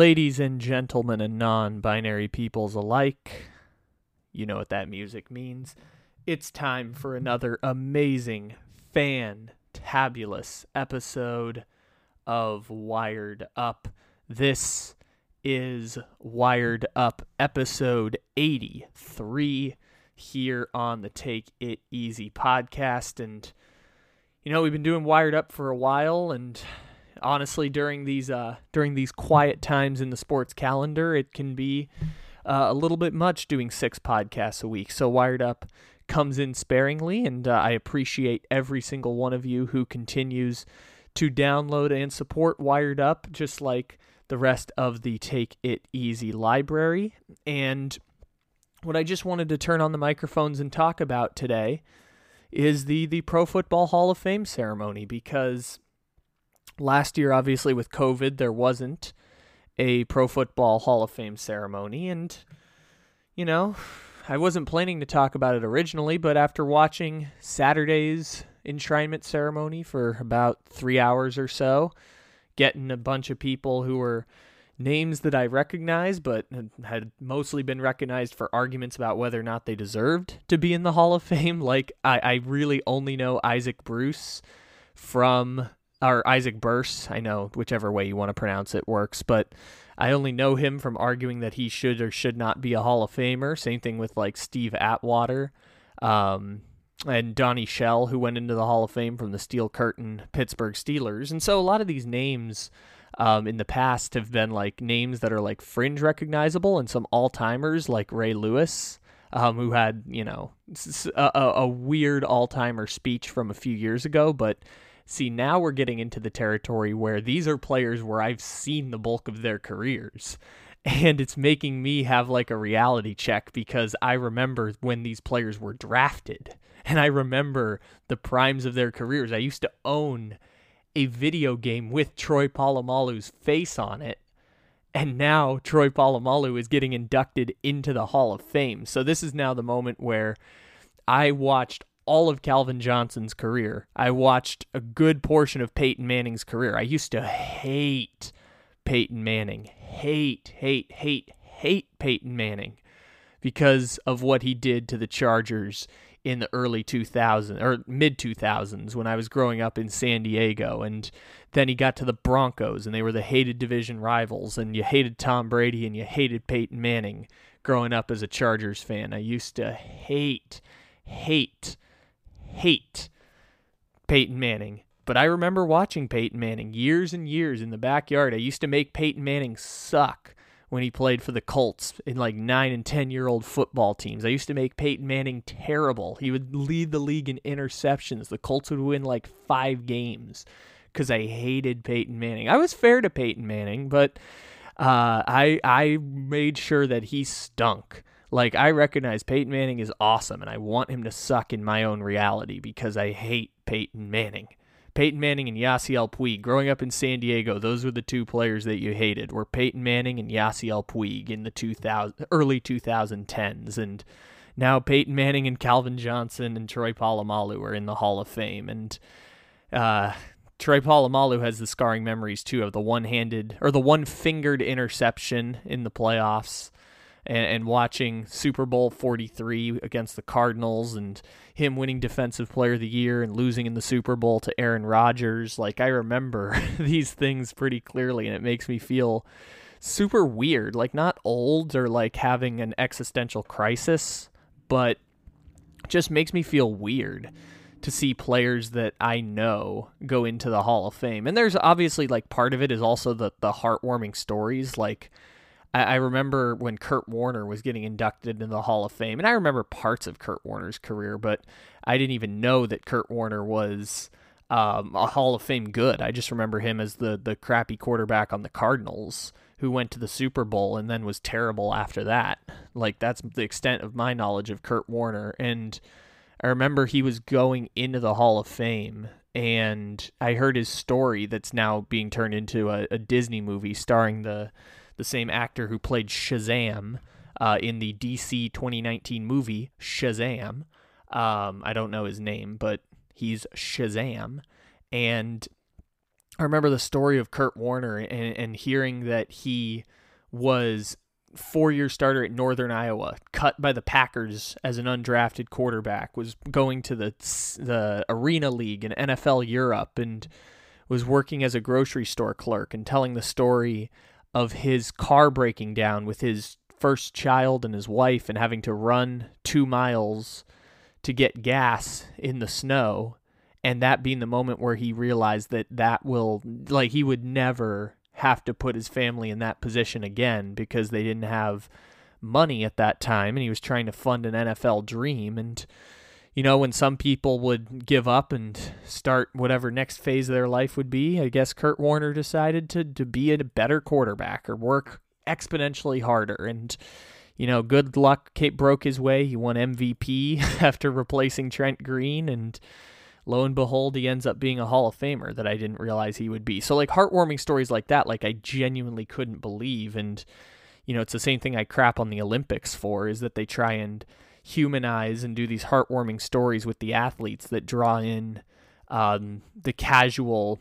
Ladies and gentlemen and non binary peoples alike, you know what that music means. It's time for another amazing, fantabulous episode of Wired Up. This is Wired Up episode 83 here on the Take It Easy podcast. And, you know, we've been doing Wired Up for a while, and honestly during these uh, during these quiet times in the sports calendar, it can be uh, a little bit much doing six podcasts a week. So Wired Up comes in sparingly, and uh, I appreciate every single one of you who continues to download and support Wired Up, just like the rest of the Take It Easy library. And what I just wanted to turn on the microphones and talk about today is the the Pro Football Hall of Fame ceremony because Last year, obviously, with COVID, there wasn't a Pro Football Hall of Fame ceremony. And, you know, I wasn't planning to talk about it originally, but after watching Saturday's enshrinement ceremony for about three hours or so, getting a bunch of people who were names that I recognize, but had mostly been recognized for arguments about whether or not they deserved to be in the Hall of Fame. Like, I, I really only know Isaac Bruce from or Isaac Bruce. I know whichever way you want to pronounce it works, but I only know him from arguing that he should or should not be a Hall of Famer. Same thing with like Steve Atwater um, and Donnie Shell, who went into the Hall of Fame from the Steel Curtain Pittsburgh Steelers. And so a lot of these names um, in the past have been like names that are like fringe recognizable, and some all timers like Ray Lewis. Um, who had you know a, a weird all timer speech from a few years ago, but See, now we're getting into the territory where these are players where I've seen the bulk of their careers. And it's making me have like a reality check because I remember when these players were drafted and I remember the primes of their careers. I used to own a video game with Troy Polamalu's face on it. And now Troy Polamalu is getting inducted into the Hall of Fame. So this is now the moment where I watched all of Calvin Johnson's career. I watched a good portion of Peyton Manning's career. I used to hate Peyton Manning. Hate, hate, hate, hate Peyton Manning because of what he did to the Chargers in the early 2000s or mid 2000s when I was growing up in San Diego and then he got to the Broncos and they were the hated division rivals and you hated Tom Brady and you hated Peyton Manning growing up as a Chargers fan. I used to hate hate hate Peyton Manning. But I remember watching Peyton Manning years and years in the backyard. I used to make Peyton Manning suck when he played for the Colts in like nine and 10 year old football teams. I used to make Peyton Manning terrible. He would lead the league in interceptions. The Colts would win like five games because I hated Peyton Manning. I was fair to Peyton Manning, but uh, I, I made sure that he stunk. Like I recognize Peyton Manning is awesome, and I want him to suck in my own reality because I hate Peyton Manning. Peyton Manning and Yasiel Puig. Growing up in San Diego, those were the two players that you hated. Were Peyton Manning and Yasiel Puig in the 2000 early 2010s, and now Peyton Manning and Calvin Johnson and Troy Polamalu are in the Hall of Fame, and uh, Troy Polamalu has the scarring memories too of the one-handed or the one-fingered interception in the playoffs and, and watching Super Bowl 43 against the Cardinals and him winning Defensive Player of the Year and losing in the Super Bowl to Aaron Rodgers. Like, I remember these things pretty clearly, and it makes me feel super weird. Like, not old or like having an existential crisis, but just makes me feel weird to see players that I know go into the Hall of Fame. And there's obviously like part of it is also the the heartwarming stories like I, I remember when Kurt Warner was getting inducted into the Hall of Fame, and I remember parts of Kurt Warner's career, but I didn't even know that Kurt Warner was um, a Hall of Fame good. I just remember him as the the crappy quarterback on the Cardinals who went to the Super Bowl and then was terrible after that. Like that's the extent of my knowledge of Kurt Warner and I remember he was going into the Hall of Fame and I heard his story that's now being turned into a, a Disney movie starring the the same actor who played Shazam uh, in the DC 2019 movie Shazam. Um, I don't know his name, but he's Shazam. And I remember the story of Kurt Warner and, and hearing that he was four year starter at Northern Iowa, cut by the Packers as an undrafted quarterback, was going to the the Arena League in NFL Europe, and was working as a grocery store clerk and telling the story of his car breaking down with his first child and his wife and having to run two miles to get gas in the snow and that being the moment where he realized that that will like he would never have to put his family in that position again because they didn't have money at that time and he was trying to fund an NFL dream and you know when some people would give up and start whatever next phase of their life would be I guess Kurt Warner decided to to be a better quarterback or work exponentially harder and you know good luck Kate broke his way he won MVP after replacing Trent Green and lo and behold, he ends up being a Hall of Famer that I didn't realize he would be. So, like, heartwarming stories like that, like, I genuinely couldn't believe. And, you know, it's the same thing I crap on the Olympics for is that they try and humanize and do these heartwarming stories with the athletes that draw in um, the casual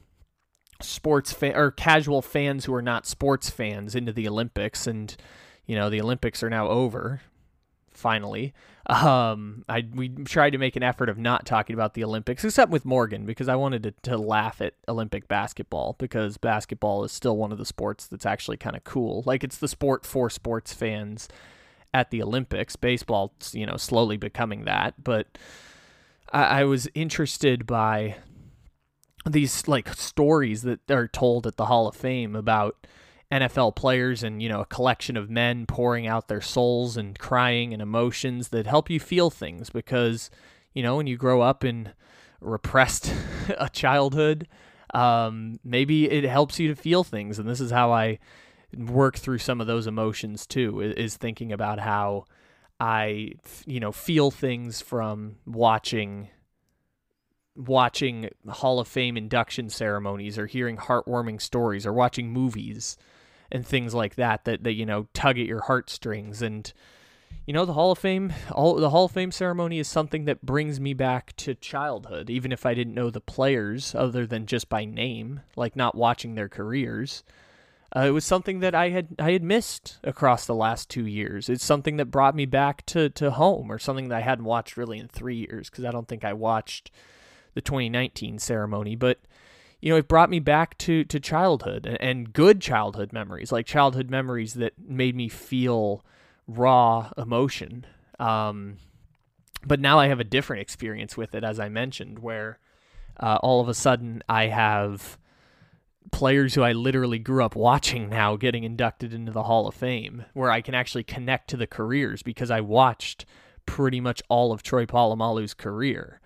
sports fan or casual fans who are not sports fans into the Olympics. And, you know, the Olympics are now over finally. Um, I we tried to make an effort of not talking about the Olympics, except with Morgan, because I wanted to, to laugh at Olympic basketball because basketball is still one of the sports that's actually kind of cool. Like it's the sport for sports fans at the Olympics. Baseball's you know slowly becoming that, but I, I was interested by these like stories that are told at the Hall of Fame about NFL players and, you know, a collection of men pouring out their souls and crying and emotions that help you feel things because, you know, when you grow up in repressed a childhood, um, maybe it helps you to feel things. And this is how I work through some of those emotions too, is thinking about how I, you know, feel things from watching watching Hall of Fame induction ceremonies or hearing heartwarming stories or watching movies and things like that that that you know tug at your heartstrings. And you know the Hall of Fame all the Hall of Fame ceremony is something that brings me back to childhood even if I didn't know the players other than just by name like not watching their careers uh, it was something that I had I had missed across the last 2 years it's something that brought me back to to home or something that I hadn't watched really in 3 years cuz I don't think I watched the 2019 ceremony but you know, it brought me back to to childhood and, and good childhood memories, like childhood memories that made me feel raw emotion. Um, but now I have a different experience with it, as I mentioned, where uh, all of a sudden I have players who I literally grew up watching now getting inducted into the Hall of Fame, where I can actually connect to the careers because I watched pretty much all of Troy Polamalu's career.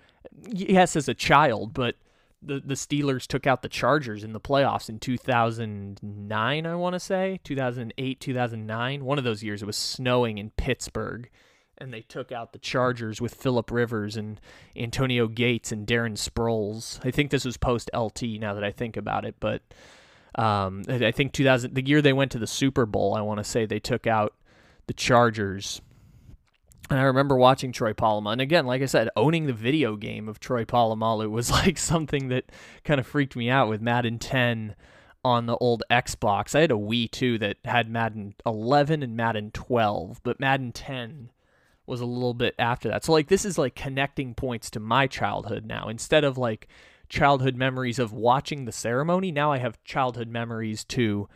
Yes, as a child, but the the Steelers took out the Chargers in the playoffs in 2009, I want to say 2008, 2009. One of those years it was snowing in Pittsburgh, and they took out the Chargers with Philip Rivers and Antonio Gates and Darren Sproles. I think this was post LT. Now that I think about it, but um, I think 2000 the year they went to the Super Bowl, I want to say they took out the Chargers and I remember watching Troy Polamalu. And again, like I said, owning the video game of Troy Polamalu was like something that kind of freaked me out with Madden 10 on the old Xbox. I had a Wii too that had Madden 11 and Madden 12, but Madden 10 was a little bit after that. So like this is like connecting points to my childhood now. Instead of like childhood memories of watching the ceremony, now I have childhood memories to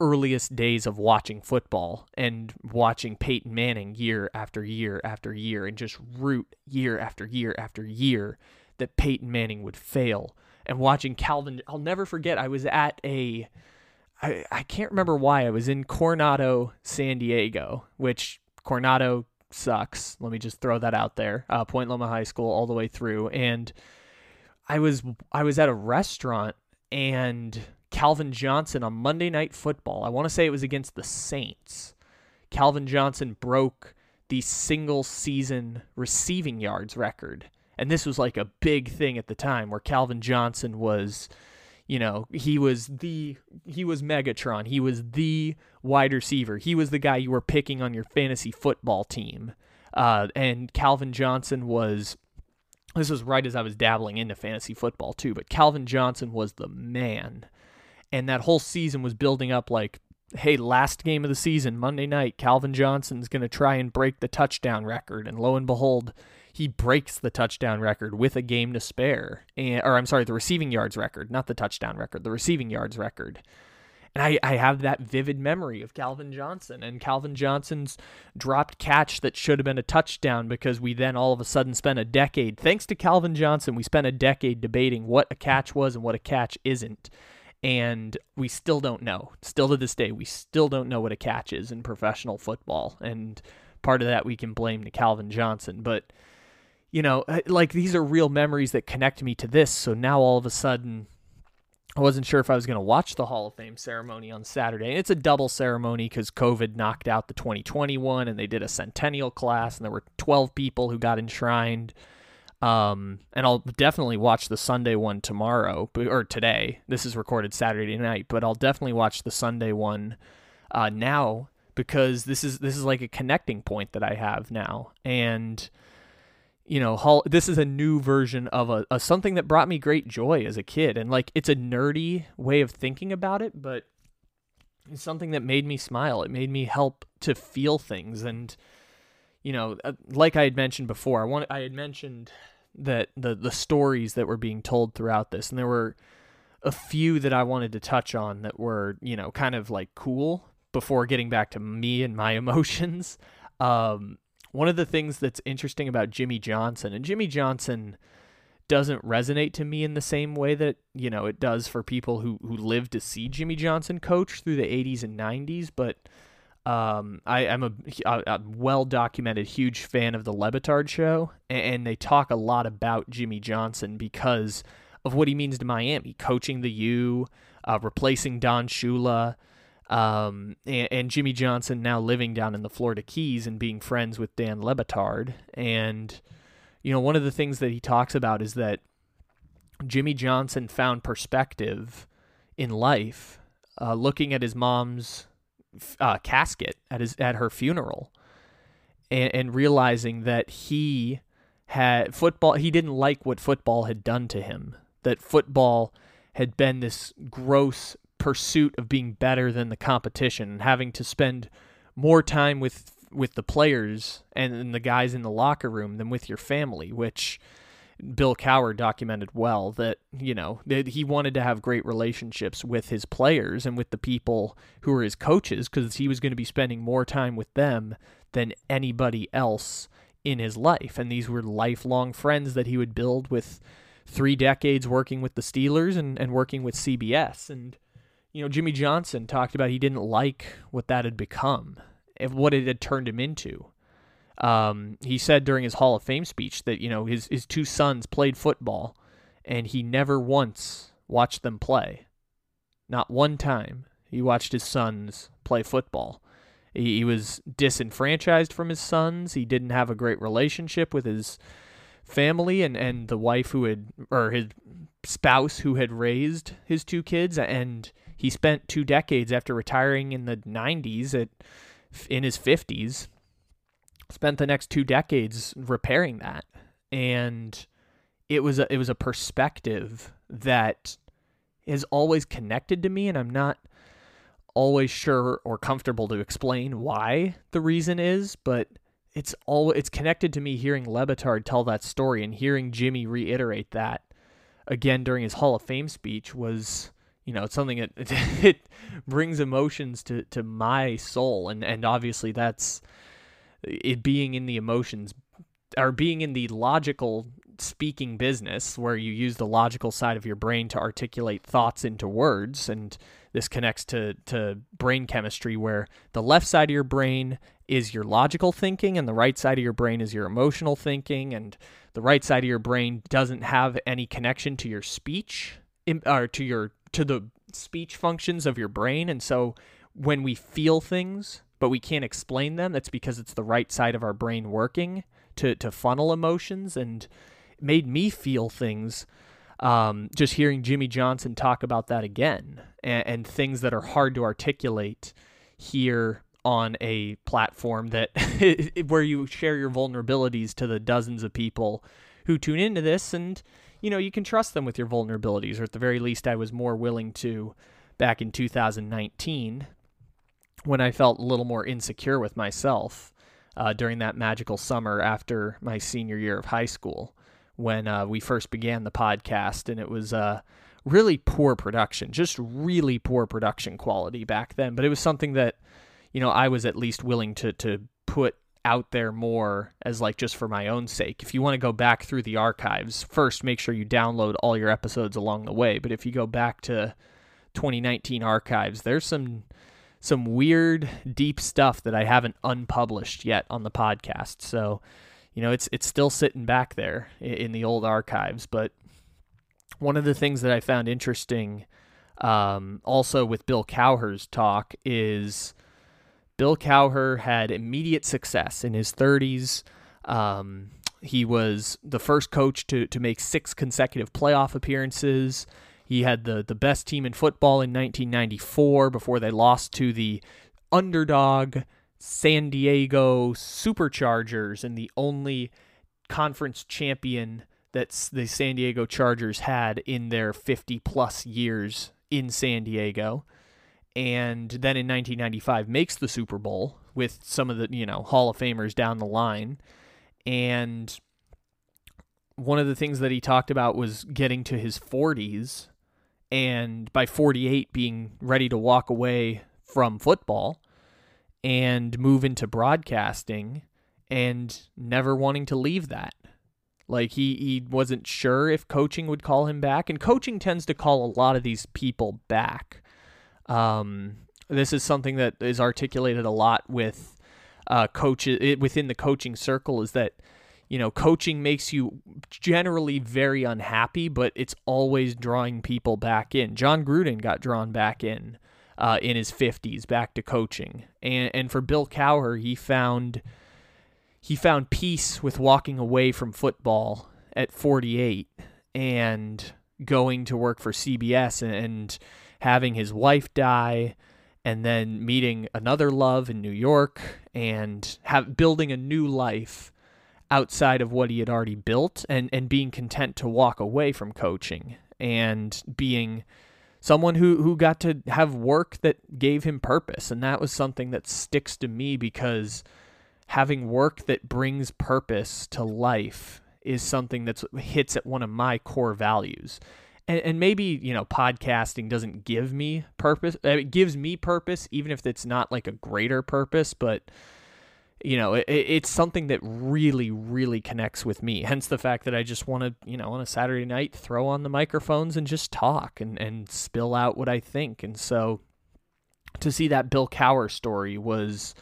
earliest days of watching football and watching Peyton Manning year after year after year and just root year after year after year that Peyton Manning would fail and watching Calvin I'll never forget I was at a I, I can't remember why I was in Coronado, San Diego, which Coronado sucks. Let me just throw that out there. Uh, Point Loma High School all the way through and I was I was at a restaurant and Calvin Johnson on Monday Night Football. I want to say it was against the Saints. Calvin Johnson broke the single season receiving yards record. And this was like a big thing at the time where Calvin Johnson was, you know, he was the he was Megatron. He was the wide receiver. He was the guy you were picking on your fantasy football team. Uh, and Calvin Johnson was this was right as I was dabbling into fantasy football too, but Calvin Johnson was the man And that whole season was building up like, hey, last game of the season, Monday night, Calvin Johnson's going to try and break the touchdown record. And lo and behold, he breaks the touchdown record with a game to spare. And, or I'm sorry, the receiving yards record, not the touchdown record, the receiving yards record. And I, I have that vivid memory of Calvin Johnson and Calvin Johnson's dropped catch that should have been a touchdown because we then all of a sudden spent a decade, thanks to Calvin Johnson, we spent a decade debating what a catch was and what a catch isn't. And we still don't know. Still to this day, we still don't know what a catch is in professional football. And part of that we can blame to Calvin Johnson. But, you know, like these are real memories that connect me to this. So now all of a sudden, I wasn't sure if I was going to watch the Hall of Fame ceremony on Saturday. And it's a double ceremony because COVID knocked out the 2021 and they did a centennial class and there were 12 people who got enshrined. Um, and I'll definitely watch the Sunday one tomorrow or today. This is recorded Saturday night, but I'll definitely watch the Sunday one uh, now because this is this is like a connecting point that I have now. And you know, this is a new version of a, a something that brought me great joy as a kid, and like it's a nerdy way of thinking about it, but it's something that made me smile. It made me help to feel things, and you know, uh, like I had mentioned before, I want I had mentioned that the the stories that were being told throughout this, and there were a few that I wanted to touch on that were you know kind of like cool before getting back to me and my emotions. Um, one of the things that's interesting about Jimmy Johnson, and Jimmy Johnson doesn't resonate to me in the same way that you know it does for people who who live to see Jimmy Johnson coach through the 80s and 90s. But um, I, am a, a, well documented huge fan of the Le show, and, and they talk a lot about Jimmy Johnson because of what he means to Miami, coaching the U, uh, replacing Don Shula um, and, and, Jimmy Johnson now living down in the Florida Keys and being friends with Dan Le Batard. And, you know, one of the things that he talks about is that Jimmy Johnson found perspective in life uh, looking at his mom's uh, casket at his at her funeral and, and realizing that he had football he didn't like what football had done to him that football had been this gross pursuit of being better than the competition and having to spend more time with with the players and, and the guys in the locker room than with your family, which Bill Cowher documented well that you know that he wanted to have great relationships with his players and with the people who were his coaches because he was going to be spending more time with them than anybody else in his life. And these were lifelong friends that he would build with three decades working with the Steelers and, and working with CBS and you know, Jimmy Johnson talked about he didn't like what that had become, if what it had turned him into. Um, he said during his Hall of Fame speech that you know his his two sons played football, and he never once watched them play. Not one time he watched his sons play football. He, he was disenfranchised from his sons. He didn't have a great relationship with his family and, and the wife who had or his spouse who had raised his two kids and he spent two decades after retiring in the 90s at in his 50s spent the next two decades repairing that. And it was a, it was a perspective that is always connected to me and I'm not always sure or comfortable to explain why the reason is but it's all it's connected to me hearing Le Batard tell that story and hearing Jimmy reiterate that again during his Hall of Fame speech was you know, it's something that it brings emotions to, to my soul. And, and obviously that's it being in the emotions or being in the logical speaking business where you use the logical side of your brain to articulate thoughts into words. And this connects to, to brain chemistry where the left side of your brain is your logical thinking and the right side of your brain is your emotional thinking. And the right side of your brain doesn't have any connection to your speech or to your to the speech functions of your brain. And so when we feel things, but we can't explain them, that's because it's the right side of our brain working to, to funnel emotions and made me feel things. Um, just hearing Jimmy Johnson talk about that again and, and things that are hard to articulate here on a platform that where you share your vulnerabilities to the dozens of people who tune into this and you know, you can trust them with your vulnerabilities, or at the very least, I was more willing to back in 2019 when I felt a little more insecure with myself uh, during that magical summer after my senior year of high school when uh, we first began the podcast. And it was uh, really poor production, just really poor production quality back then. But it was something that, you know, I was at least willing to, to put out there more as like just for my own sake. If you want to go back through the archives, first make sure you download all your episodes along the way. But if you go back to 2019 archives, there's some some weird deep stuff that I haven't unpublished yet on the podcast. So, you know, it's it's still sitting back there in the old archives, but one of the things that I found interesting um, also with Bill Cowher's talk is Bill Cowher had immediate success in his 30s. Um, he was the first coach to, to make six consecutive playoff appearances. He had the, the best team in football in 1994 before they lost to the underdog San Diego Superchargers and the only conference champion that the San Diego Chargers had in their 50 plus years in San Diego and then in 1995 makes the Super Bowl with some of the you know Hall of Famers down the line, and one of the things that he talked about was getting to his 40s, and by 48 being ready to walk away from football and move into broadcasting, and never wanting to leave that. Like he he wasn't sure if coaching would call him back, and coaching tends to call a lot of these people back um, this is something that is articulated a lot with uh, coaches within the coaching circle is that you know coaching makes you generally very unhappy, but it's always drawing people back in. Jon Gruden got drawn back in uh, in his 50s back to coaching, and and for Bill Cowher, he found he found peace with walking away from football at 48 and going to work for CBS and, and having his wife die and then meeting another love in New York and have building a new life outside of what he had already built and and being content to walk away from coaching and being someone who who got to have work that gave him purpose. And that was something that sticks to me because having work that brings purpose to life is something that hits at one of my core values and, and maybe you know podcasting doesn't give me purpose uh, it gives me purpose even if it's not like a greater purpose but you know it, it's something that really really connects with me. Hence the fact that i just want to you know on a saturday night throw on the microphones and just talk and, and spill out what i think. And so to see that bill cowher story was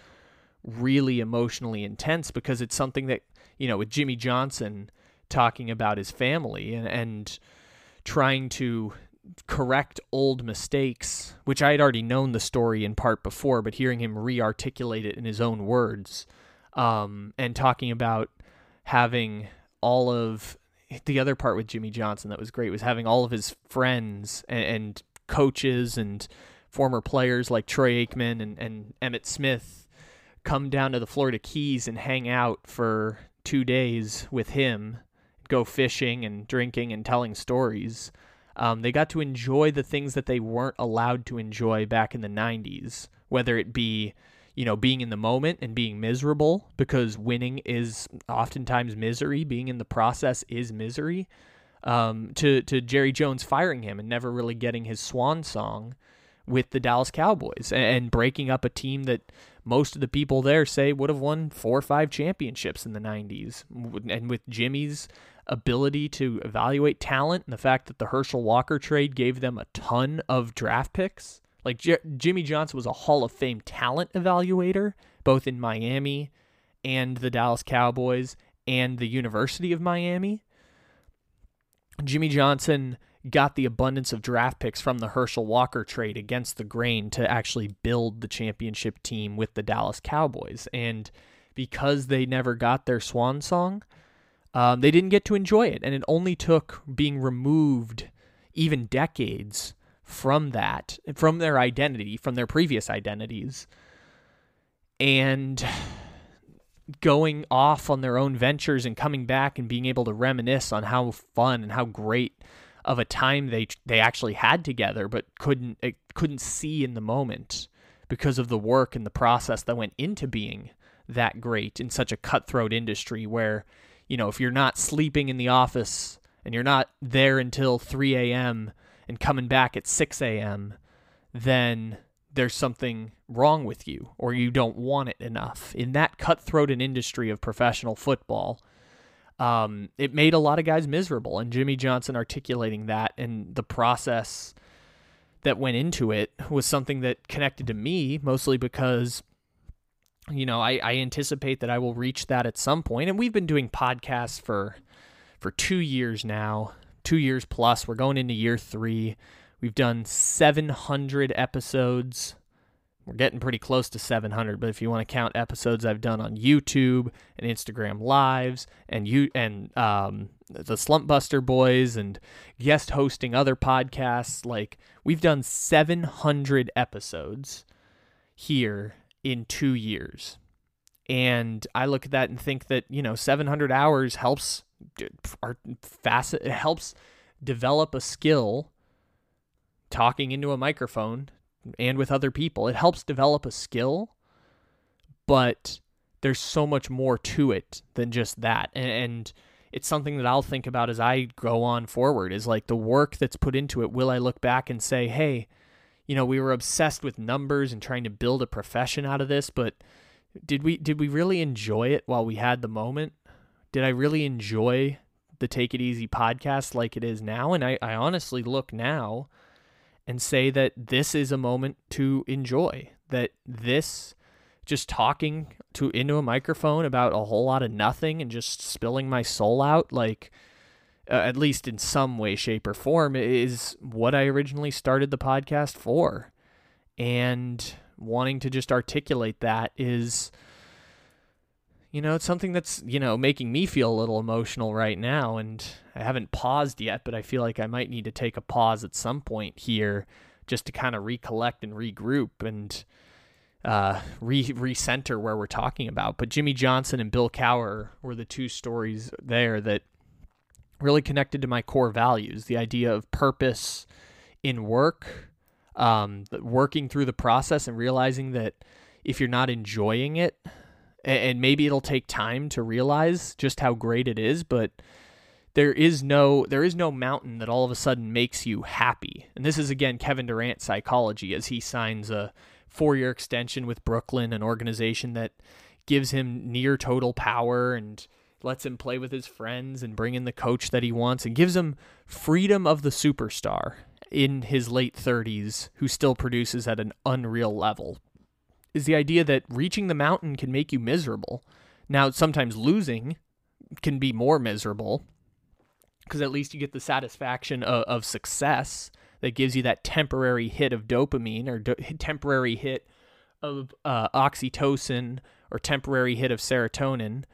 really emotionally intense because it's something that you know with jimmy johnson talking about his family and and trying to correct old mistakes, which I had already known the story in part before, but hearing him re articulate it in his own words um, and talking about having all of the other part with Jimmy Johnson that was great was having all of his friends and, and coaches and former players like Troy Aikman and, and Emmitt Smith come down to the Florida Keys and hang out for two days with him go fishing and drinking and telling stories. Um, they got to enjoy the things that they weren't allowed to enjoy back in the 90s, whether it be, you know, being in the moment and being miserable because winning is oftentimes misery, being in the process is misery, um, to, to Jerry Jones firing him and never really getting his swan song with the Dallas Cowboys and, and breaking up a team that most of the people there say would have won four or five championships in the 90s. And with Jimmy's ability to evaluate talent and the fact that the Herschel Walker trade gave them a ton of draft picks. Like J- Jimmy Johnson was a Hall of Fame talent evaluator, both in Miami and the Dallas Cowboys and the University of Miami. Jimmy Johnson got the abundance of draft picks from the Herschel Walker trade against the grain to actually build the championship team with the Dallas Cowboys. And because they never got their swan song, um, they didn't get to enjoy it. And it only took being removed even decades from that, from their identity, from their previous identities, and going off on their own ventures and coming back and being able to reminisce on how fun and how great of a time they they actually had together, but couldn't couldn't see in the moment because of the work and the process that went into being that great in such a cutthroat industry where, you know, if you're not sleeping in the office and you're not there until 3 a.m. and coming back at 6 a.m., then there's something wrong with you or you don't want it enough. In that cutthroat industry of professional football, um, it made a lot of guys miserable. And Jimmy Johnson articulating that and the process that went into it was something that connected to me mostly because you know I, I anticipate that I will reach that at some point. And we've been doing podcasts for for two years now, two years plus. We're going into year three. We've done 700 episodes. We're getting pretty close to 700, but if you want to count episodes I've done on YouTube and Instagram Lives and you and um, the Slump Buster Boys and guest hosting other podcasts, like we've done 700 episodes here in two years. And I look at that and think that, you know, 700 hours helps our facet, it helps develop a skill talking into a microphone and with other people. It helps develop a skill, but there's so much more to it than just that. And, and, it's something that I'll think about as I go on forward is like the work that's put into it. Will I look back and say, hey, you know, we were obsessed with numbers and trying to build a profession out of this, but did we did we really enjoy it while we had the moment? Did I really enjoy the Take It Easy podcast like it is now? And I, I honestly look now and say that this is a moment to enjoy. That this just talking to into a microphone about a whole lot of nothing and just spilling my soul out like uh, at least in some way shape or form is what I originally started the podcast for. And wanting to just articulate that is you know, it's something that's, you know, making me feel a little emotional right now. And I haven't paused yet, but I feel like I might need to take a pause at some point here just to kind of recollect and regroup and uh, re recenter where we're talking about. But Jimmy Johnson and Bill Cowher were the two stories there that really connected to my core values the idea of purpose in work, um, working through the process and realizing that if you're not enjoying it, and maybe it'll take time to realize just how great it is, but there is no there is no mountain that all of a sudden makes you happy. And this is again Kevin Durant psychology as he signs a four-year extension with Brooklyn, an organization that gives him near total power and lets him play with his friends and bring in the coach that he wants and gives him freedom of the superstar in his late 30s who still produces at an unreal level is the idea that reaching the mountain can make you miserable. Now, sometimes losing can be more miserable because at least you get the satisfaction of, of, success that gives you that temporary hit of dopamine or do- temporary hit of uh, oxytocin or temporary hit of serotonin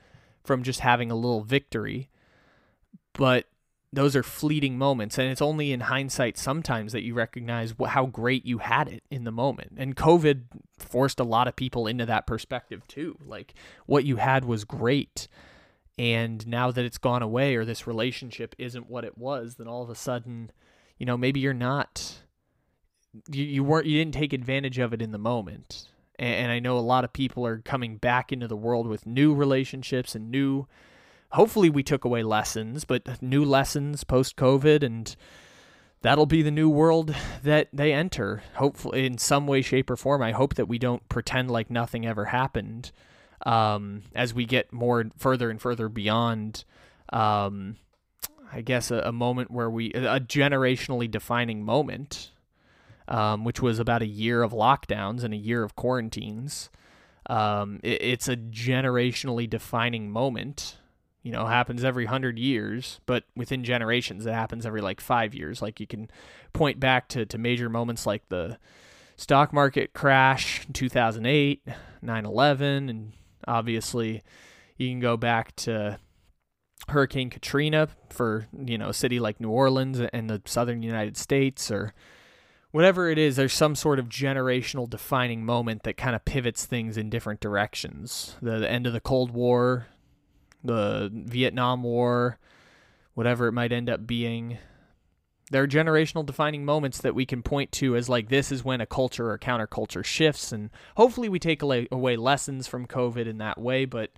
from just having a little victory. But those are fleeting moments. And it's only in hindsight sometimes that you recognize how great you had it in the moment. And covid forced a lot of people into that perspective too. Like what you had was great. And now that it's gone away or this relationship isn't what it was then all of a sudden you know maybe you're not you, you weren't you didn't take advantage of it in the moment and, i know a lot of people are coming back into the world with new relationships and new hopefully we took away lessons, but new lessons post COVID, and that'll be the new world that they enter. Hopefully, in some way, shape, or form. I hope that we don't pretend like nothing ever happened um, as we get more further and further beyond. Um, I guess a, a, moment where we a generationally defining moment, um, which was about a year of lockdowns and a year of quarantines. Um, it, it's a generationally defining moment you know happens every 100 years but within generations it happens every like 5 years like you can point back to to major moments like the stock market crash in 2008 9/11 and obviously you can go back to Hurricane Katrina for you know a city like New Orleans and the southern United States or whatever it is, there's some sort of generational defining moment that kind of pivots things in different directions. The, the, end of the Cold War, the Vietnam War, whatever it might end up being, There are generational defining moments that we can point to as like this is when a culture or counterculture shifts, and hopefully we take away, away lessons from COVID in that way. But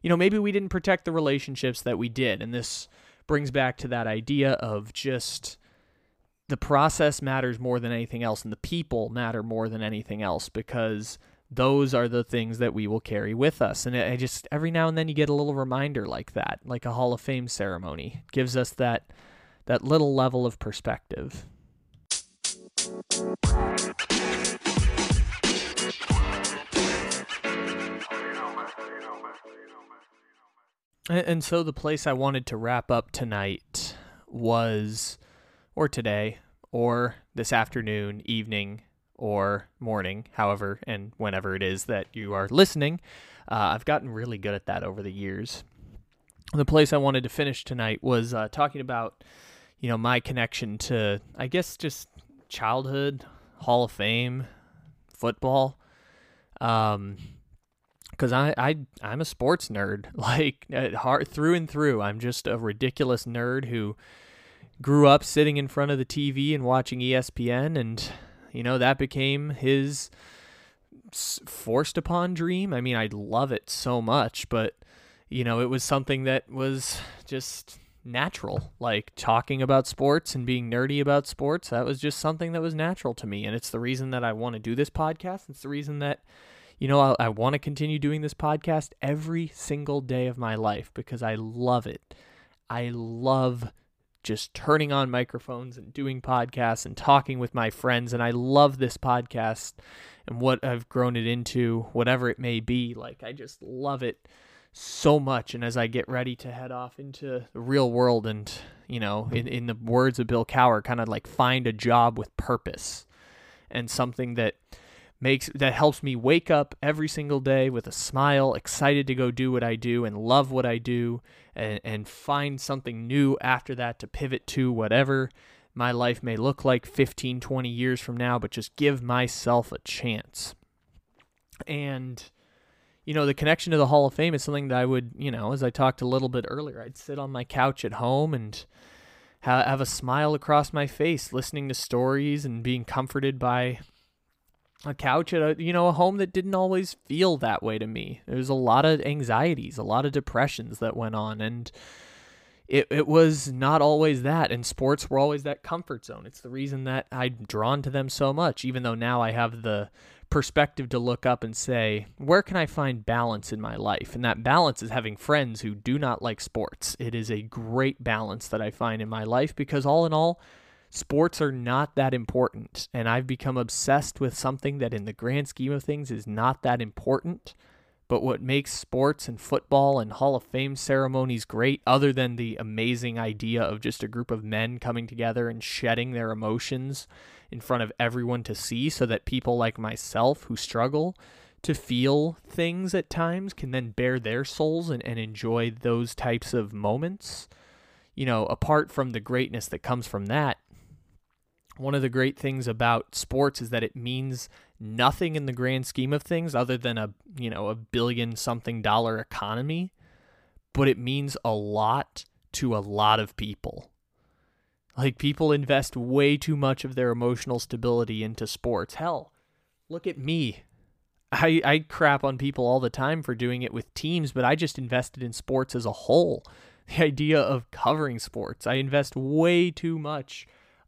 you know, maybe we didn't protect the relationships that we did, and this brings back to that idea of just the process matters more than anything else, and the people matter more than anything else because those are the things that we will carry with us. And I just every now and then you get a little reminder like that, like a Hall of Fame ceremony, it gives us that that little level of perspective. And so the place I wanted to wrap up tonight was, or today, or this afternoon, evening, or morning, however and whenever it is that you are listening. Uh, I've gotten really good at that over the years. The place I wanted to finish tonight was uh, talking about, you know, my connection to, I guess, just childhood, Hall of Fame, football. Um, because I, I I'm a sports nerd, like heart through and through. I'm just a ridiculous nerd who grew up sitting in front of the TV and watching ESPN, and you know, that became his forced upon dream. I mean, I love it so much, but you know, it was something that was just natural. Like talking about sports and being nerdy about sports, that was just something that was natural to me. And it's the reason that I want to do this podcast. It's the reason that, you know, I, I want to continue doing this podcast every single day of my life because I love it. I love just turning on microphones and doing podcasts and talking with my friends. And I love this podcast and what I've grown it into, whatever it may be. Like, I just love it so much. And as I get ready to head off into the real world and, you know, in, in the words of Bill Cowher, kind of like find a job with purpose and something that makes that helps me wake up every single day with a smile, excited to go do what I do and love what I do and, and find something new after that to pivot to whatever my life may look like 15, 20 years from now, but just give myself a chance. And you know, the connection to the Hall of Fame is something that I would, you know, as I talked a little bit earlier, I'd sit on my couch at home and have a smile across my face listening to stories and being comforted by a couch at a you know a home that didn't always feel that way to me. There was a lot of anxieties, a lot of depressions that went on, and it it was not always that. And sports were always that comfort zone. It's the reason that I'm drawn to them so much, even though now I have the perspective to look up and say, where can I find balance in my life? And that balance is having friends who do not like sports. It is a great balance that I find in my life because all in all sports are not that important. And I've become obsessed with something that, in the grand scheme of things, is not that important. But what makes sports and football and Hall of Fame ceremonies great, other than the amazing idea of just a group of men coming together and shedding their emotions in front of everyone to see, so that people like myself who struggle to feel things at times can then bare their souls and, and enjoy those types of moments. You know, apart from the greatness that comes from that, one of the great things about sports is that it means nothing in the grand scheme of things other than a you know a billion something dollar economy but it means a lot to a lot of people. Like people invest way too much of their emotional stability into sports. Hell look at me. I, I crap on people all the time for doing it with teams, but I just invested in sports as a whole. The idea of covering sports, I invest way too much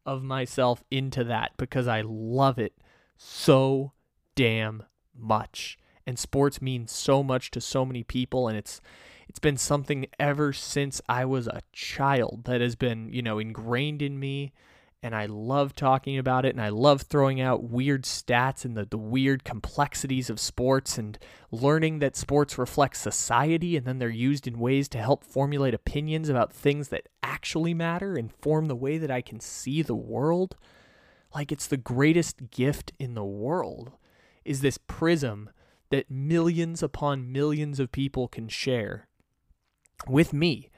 of myself into that because I love it so damn much. And sports means so much to so many people and it's it's been something ever since I was a child that has been, you know, ingrained in me and I love talking about it and I love throwing out weird stats and the, the weird complexities of sports and learning that sports reflect society and then they're used in ways to help formulate opinions about things that actually matter and form the way that I can see the world. Like it's the greatest gift in the world is this prism that millions upon millions of people can share with me.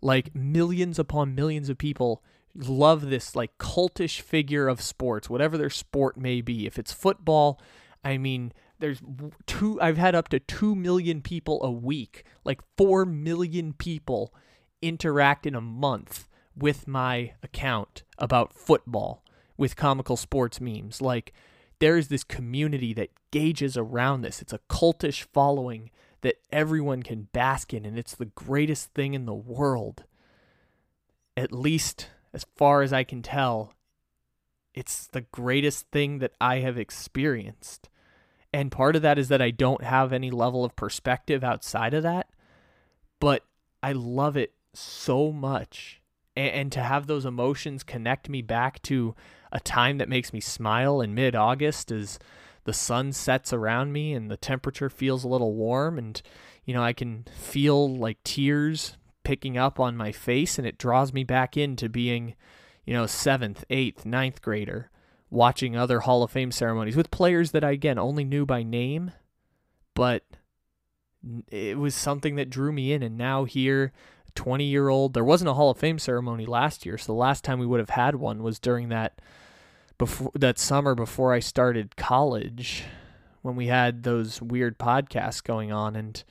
Like millions upon millions of people love this like cultish figure of sports, whatever their sport may be. If it's football, I mean, there's two, I've had up to 2 million people a week, like 4 million people interact in a month with my account about football with comical sports memes. Like, there is this community that gauges around this. It's a cultish following that everyone can bask in, and it's the greatest thing in the world. At least as far as I can tell, it's the greatest thing that I have experienced. And part of that is that I don't have any level of perspective outside of that, but I love it so much. And, to have those emotions connect me back to a time that makes me smile in mid August as the sun sets around me and the temperature feels a little warm and you know I can feel like tears picking up on my face and it draws me back into being you know seventh eighth ninth grader watching other hall of fame ceremonies with players that i again only knew by name but it was something that drew me in and now here 20 year old there wasn't a hall of fame ceremony last year so the last time we would have had one was during that before that summer before I started college when we had those weird podcasts going on and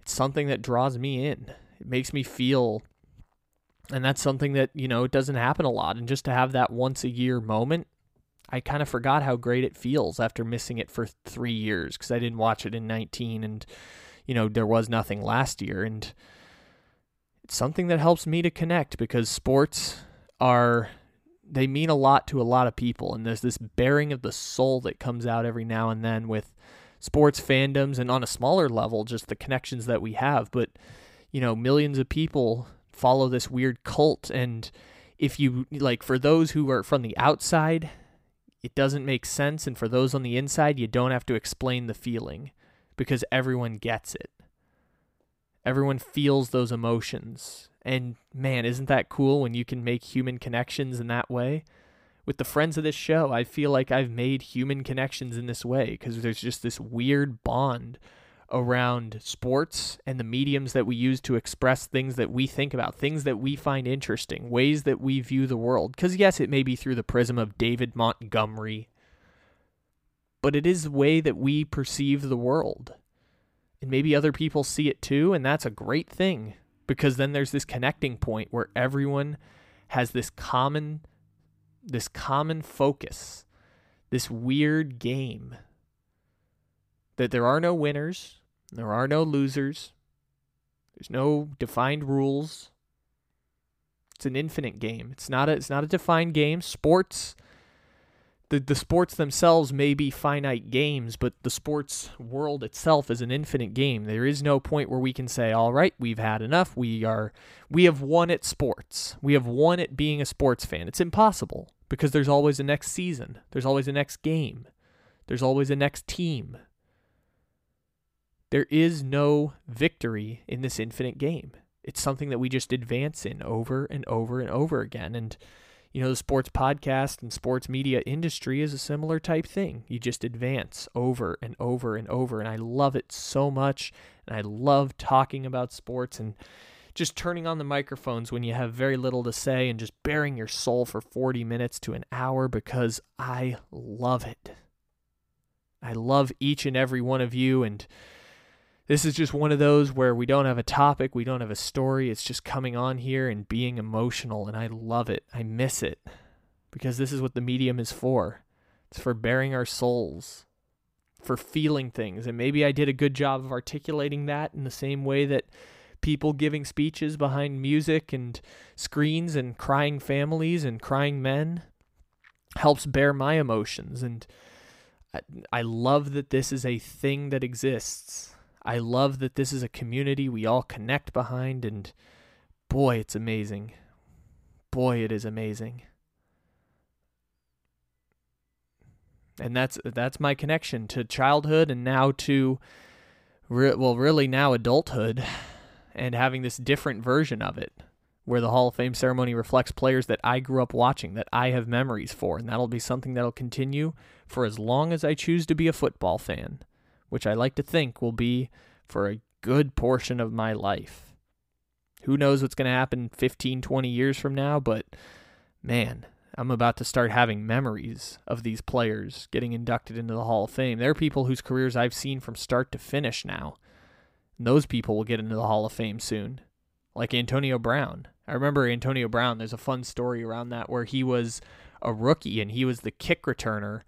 it's something that draws me in. It makes me feel and that's something that, you know, it doesn't happen a lot. And just to have that once a year moment, I kind of forgot how great it feels after missing it for 3 years cuz I didn't watch it in 19 and you know, there was nothing last year. And it's something that helps me to connect because sports are they mean a lot to a lot of people. And there's this bearing of the soul that comes out every now and then with sports fandoms and on a smaller level just the connections that we have. But you know millions of people follow this weird cult. And if you like for those who are from the outside it doesn't make sense. And for those on the inside you don't have to explain the feeling because everyone gets it. Everyone feels those emotions. And man, isn't that cool when you can make human connections in that way? With the friends of this show, I feel like I've made human connections in this way because there's just this weird bond around sports and the mediums that we use to express things that we think about, things that we find interesting, ways that we view the world. Because, yes, it may be through the prism of David Montgomery, but it is the way that we perceive the world. And maybe other people see it too, and that's a great thing because then there's this connecting point where everyone has this common this common focus this weird game that there are no winners there are no losers there's no defined rules it's an infinite game it's not a it's not a defined game sports the, the sports themselves may be finite games, but the sports world itself is an infinite game. There is no point where we can say, all right, we've had enough. We are we have won at sports. We have won at being a sports fan. It's impossible because there's always a next season. There's always a next game. There's always a next team. There is no victory in this infinite game. It's something that we just advance in over and over and over again. And you know, the sports podcast and sports media industry is a similar type thing. You just advance over and over and over. And I love it so much. And I love talking about sports and just turning on the microphones when you have very little to say and just bearing your soul for 40 minutes to an hour because I love it. I love each and every one of you. And this is just one of those where we don't have a topic, we don't have a story. It's just coming on here and being emotional, and I love it. I miss it because this is what the medium is for. It's for bearing our souls, for feeling things. And maybe I did a good job of articulating that in the same way that people giving speeches behind music and screens and crying families and crying men helps bear my emotions. And I love that this is a thing that exists I love that this is a community we all connect behind, and boy, it's amazing. Boy, it is amazing. And that's that's my connection to childhood and now to re- well really now adulthood and having this different version of it where the Hall of Fame ceremony reflects players that I grew up watching that I have memories for and that'll be something that'll continue for as long as I choose to be a football fan which I like to think will be for a good portion of my life. Who knows what's going to happen 15, 20 years from now, but man, I'm about to start having memories of these players getting inducted into the Hall of Fame. There are people whose careers I've seen from start to finish now. And those people will get into the Hall of Fame soon, like Antonio Brown. I remember Antonio Brown, there's a fun story around that where he was a rookie and he was the kick returner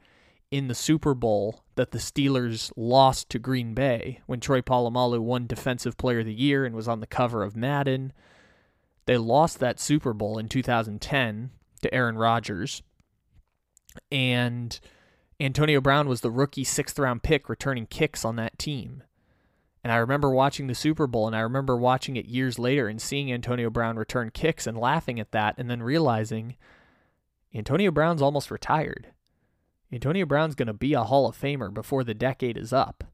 in the Super Bowl that the Steelers lost to Green Bay when Troy Polamalu won Defensive Player of the Year and was on the cover of Madden. They lost that Super Bowl in 2010 to Aaron Rodgers. And Antonio Brown was the rookie sixth round pick returning kicks on that team. And I remember watching the Super Bowl and I remember watching it years later and seeing Antonio Brown return kicks and laughing at that and then realizing Antonio Brown's almost retired. Antonio Brown's going to be a Hall of Famer before the decade is up.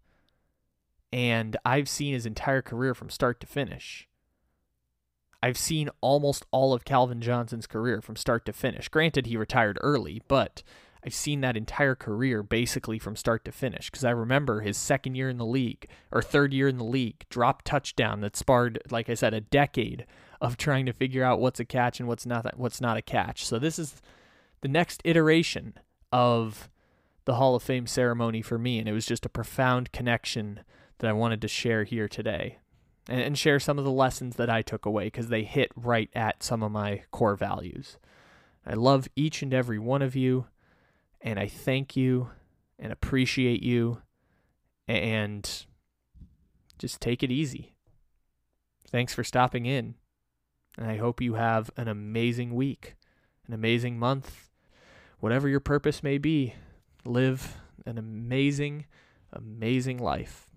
And I've seen his entire career from start to finish. I've seen almost all of Calvin Johnson's career from start to finish. Granted, he retired early, but I've seen that entire career basically from start to finish because I remember his second year in the league or third year in the league, drop touchdown that sparred, like I said, a decade of trying to figure out what's a catch and what's not what's not a catch. So this is the next iteration of the Hall of Fame ceremony for me, and it was just a profound connection that I wanted to share here today and, and share some of the lessons that I took away because they hit right at some of my core values. I love each and every one of you, and I thank you and appreciate you, and just take it easy. Thanks for stopping in, and I hope you have an amazing week, an amazing month, whatever your purpose may be. Live an amazing, amazing life.